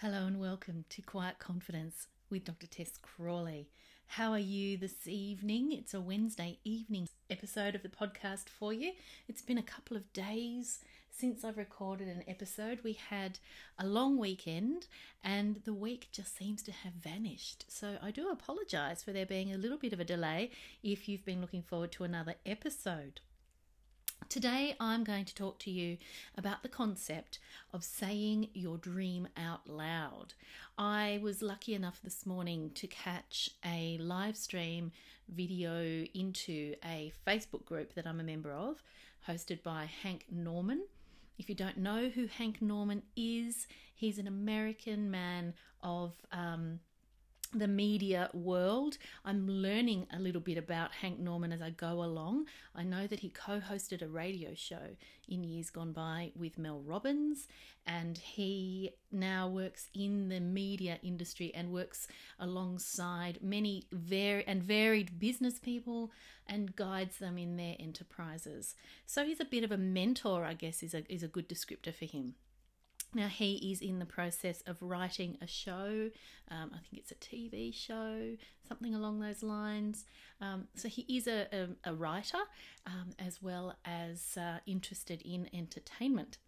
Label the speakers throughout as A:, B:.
A: Hello and welcome to Quiet Confidence with Dr. Tess Crawley. How are you this evening? It's a Wednesday evening episode of the podcast for you. It's been a couple of days since I've recorded an episode. We had a long weekend and the week just seems to have vanished. So I do apologize for there being a little bit of a delay if you've been looking forward to another episode. Today, I'm going to talk to you about the concept of saying your dream out loud. I was lucky enough this morning to catch a live stream video into a Facebook group that I'm a member of, hosted by Hank Norman. If you don't know who Hank Norman is, he's an American man of um, the media world. I'm learning a little bit about Hank Norman as I go along. I know that he co hosted a radio show in years gone by with Mel Robbins, and he now works in the media industry and works alongside many var- and varied business people and guides them in their enterprises. So he's a bit of a mentor, I guess, is a, is a good descriptor for him. Now, he is in the process of writing a show. Um, I think it's a TV show, something along those lines. Um, so, he is a, a, a writer um, as well as uh, interested in entertainment.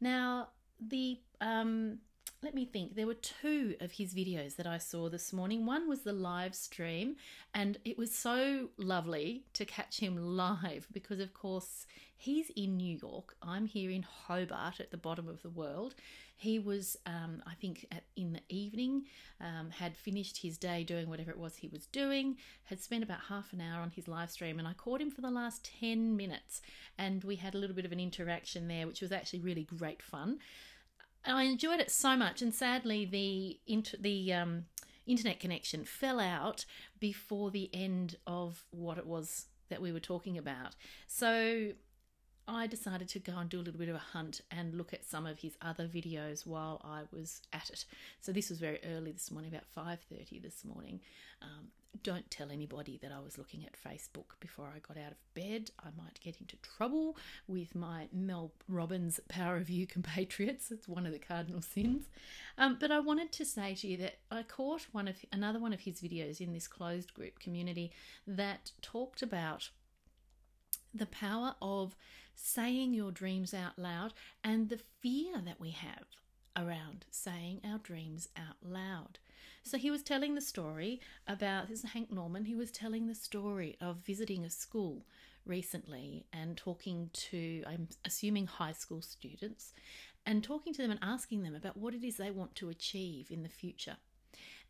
A: Now, the um, let me think. There were two of his videos that I saw this morning. One was the live stream, and it was so lovely to catch him live because, of course, he's in New York. I'm here in Hobart at the bottom of the world. He was, um, I think, at, in the evening, um, had finished his day doing whatever it was he was doing, had spent about half an hour on his live stream, and I caught him for the last 10 minutes, and we had a little bit of an interaction there, which was actually really great fun. I enjoyed it so much, and sadly, the inter- the um, internet connection fell out before the end of what it was that we were talking about. So I decided to go and do a little bit of a hunt and look at some of his other videos while I was at it. So this was very early this morning, about five thirty this morning. Um, don't tell anybody that I was looking at Facebook before I got out of bed. I might get into trouble with my Mel Robbins Power of You compatriots. It's one of the cardinal sins. Um, but I wanted to say to you that I caught one of another one of his videos in this closed group community that talked about the power of saying your dreams out loud and the fear that we have around saying our dreams out loud. So he was telling the story about this is Hank Norman. He was telling the story of visiting a school recently and talking to, I'm assuming, high school students, and talking to them and asking them about what it is they want to achieve in the future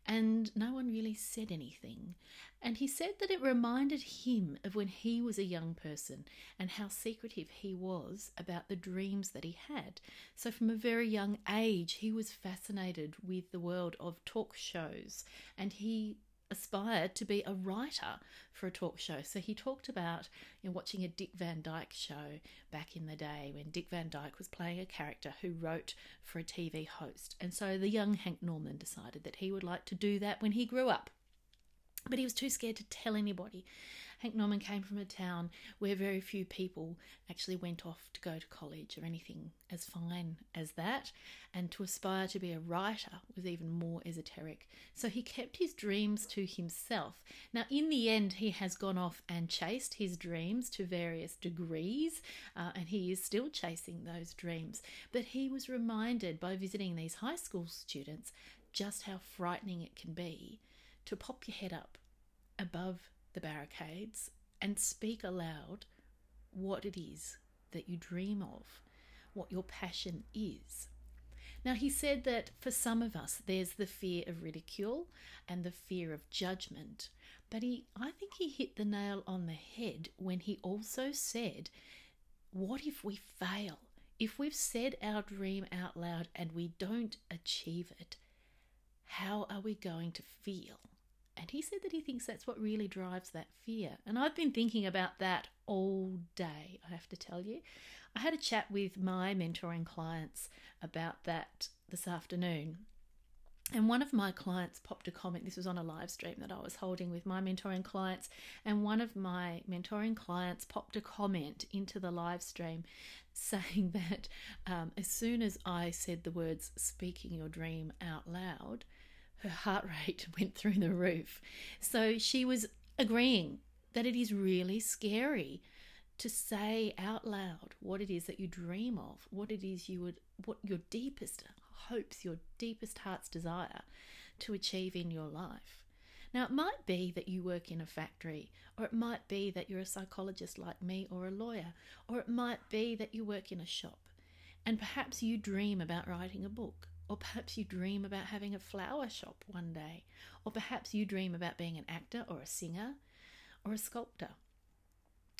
A: and no one really said anything. And he said that it reminded him of when he was a young person and how secretive he was about the dreams that he had. So, from a very young age, he was fascinated with the world of talk shows and he aspired to be a writer for a talk show. So he talked about you know, watching a Dick Van Dyke show back in the day when Dick Van Dyke was playing a character who wrote for a TV host. And so the young Hank Norman decided that he would like to do that when he grew up. But he was too scared to tell anybody. Hank Norman came from a town where very few people actually went off to go to college or anything as fine as that, and to aspire to be a writer was even more esoteric. So he kept his dreams to himself. Now, in the end, he has gone off and chased his dreams to various degrees, uh, and he is still chasing those dreams. But he was reminded by visiting these high school students just how frightening it can be to pop your head up above the barricades and speak aloud what it is that you dream of, what your passion is. Now, he said that for some of us, there's the fear of ridicule and the fear of judgment. But he, I think he hit the nail on the head when he also said, What if we fail? If we've said our dream out loud and we don't achieve it, how are we going to feel? And he said that he thinks that's what really drives that fear. And I've been thinking about that all day, I have to tell you. I had a chat with my mentoring clients about that this afternoon. And one of my clients popped a comment. This was on a live stream that I was holding with my mentoring clients. And one of my mentoring clients popped a comment into the live stream saying that um, as soon as I said the words speaking your dream out loud, her heart rate went through the roof. So she was agreeing that it is really scary to say out loud what it is that you dream of, what it is you would, what your deepest hopes, your deepest heart's desire to achieve in your life. Now, it might be that you work in a factory, or it might be that you're a psychologist like me, or a lawyer, or it might be that you work in a shop, and perhaps you dream about writing a book, or perhaps you dream about having a flower shop one day, or perhaps you dream about being an actor, or a singer, or a sculptor.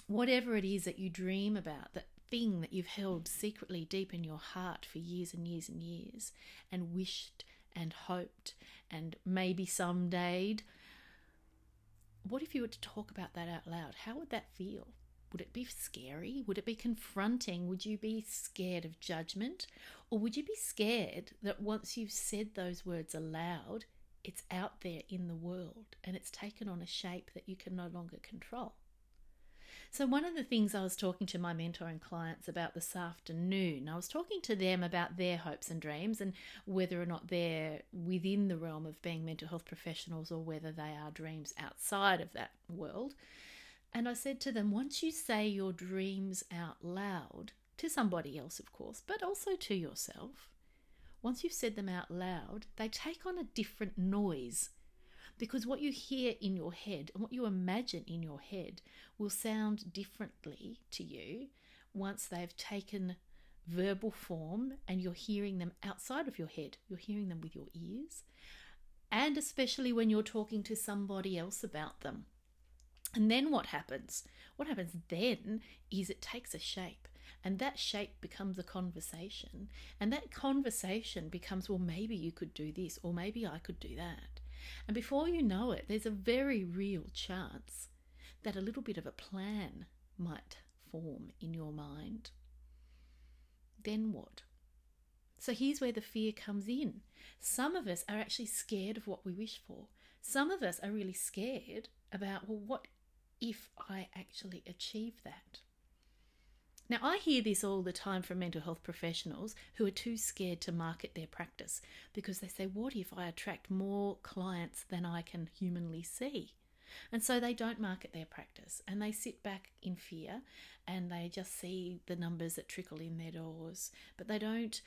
A: Whatever it is that you dream about, that thing that you've held secretly deep in your heart for years and years and years and wished and hoped and maybe someday. What if you were to talk about that out loud? How would that feel? Would it be scary? Would it be confronting? Would you be scared of judgment? Or would you be scared that once you've said those words aloud, it's out there in the world and it's taken on a shape that you can no longer control? So, one of the things I was talking to my mentor and clients about this afternoon, I was talking to them about their hopes and dreams and whether or not they're within the realm of being mental health professionals or whether they are dreams outside of that world. And I said to them, once you say your dreams out loud, to somebody else, of course, but also to yourself, once you've said them out loud, they take on a different noise because what you hear in your head and what you imagine in your head will sound differently to you once they've taken verbal form and you're hearing them outside of your head. You're hearing them with your ears, and especially when you're talking to somebody else about them. And then what happens? What happens then is it takes a shape. And that shape becomes a conversation. And that conversation becomes, well, maybe you could do this, or maybe I could do that. And before you know it, there's a very real chance that a little bit of a plan might form in your mind. Then what? So here's where the fear comes in. Some of us are actually scared of what we wish for. Some of us are really scared about, well, what if I actually achieve that? Now, I hear this all the time from mental health professionals who are too scared to market their practice because they say, What if I attract more clients than I can humanly see? And so they don't market their practice and they sit back in fear and they just see the numbers that trickle in their doors, but they don't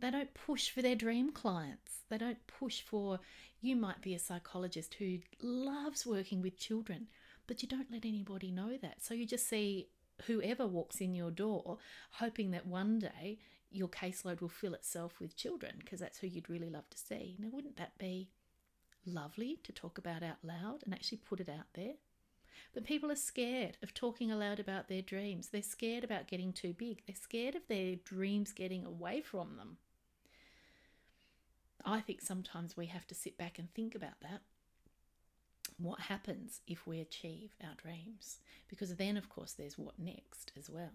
A: they don't push for their dream clients. They don't push for you might be a psychologist who loves working with children, but you don't let anybody know that. So you just see whoever walks in your door, hoping that one day your caseload will fill itself with children because that's who you'd really love to see. Now, wouldn't that be lovely to talk about out loud and actually put it out there? But people are scared of talking aloud about their dreams. They're scared about getting too big. They're scared of their dreams getting away from them. I think sometimes we have to sit back and think about that what happens if we achieve our dreams? Because then, of course, there's what next as well.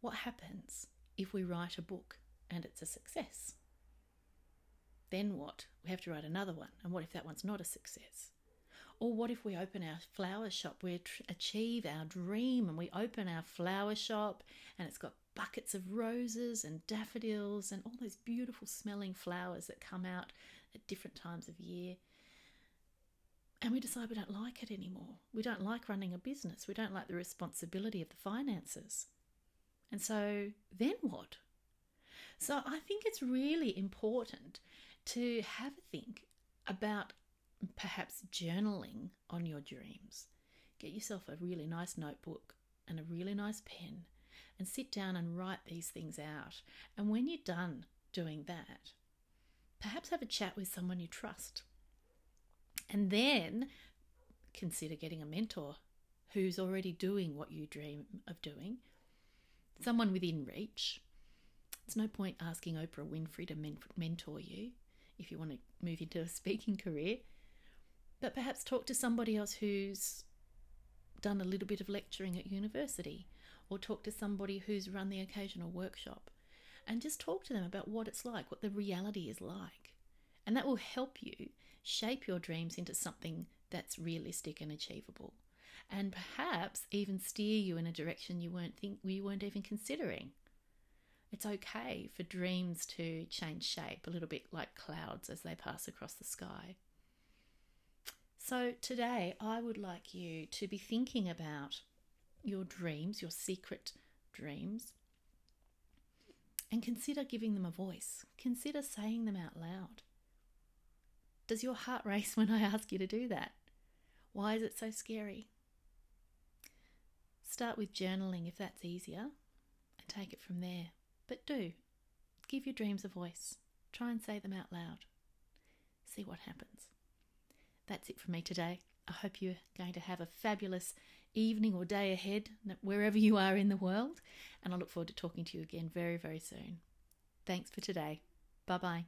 A: What happens if we write a book and it's a success? Then what? We have to write another one. And what if that one's not a success? Or what if we open our flower shop, we achieve our dream and we open our flower shop and it's got buckets of roses and daffodils and all those beautiful smelling flowers that come out at different times of year and we decide we don't like it anymore. We don't like running a business. We don't like the responsibility of the finances. And so then what? So I think it's really important to have a think about perhaps journaling on your dreams. Get yourself a really nice notebook and a really nice pen and sit down and write these things out. And when you're done doing that, perhaps have a chat with someone you trust and then consider getting a mentor who's already doing what you dream of doing, someone within reach. It's no point asking Oprah Winfrey to men- mentor you if you want to move into a speaking career, but perhaps talk to somebody else who's done a little bit of lecturing at university or talk to somebody who's run the occasional workshop and just talk to them about what it's like, what the reality is like. And that will help you shape your dreams into something that's realistic and achievable. And perhaps even steer you in a direction you weren't think you weren't even considering. It's okay for dreams to change shape a little bit like clouds as they pass across the sky. So, today I would like you to be thinking about your dreams, your secret dreams, and consider giving them a voice. Consider saying them out loud. Does your heart race when I ask you to do that? Why is it so scary? Start with journaling if that's easier and take it from there. But do. Give your dreams a voice. Try and say them out loud. See what happens. That's it from me today. I hope you're going to have a fabulous evening or day ahead, wherever you are in the world. And I look forward to talking to you again very, very soon. Thanks for today. Bye bye.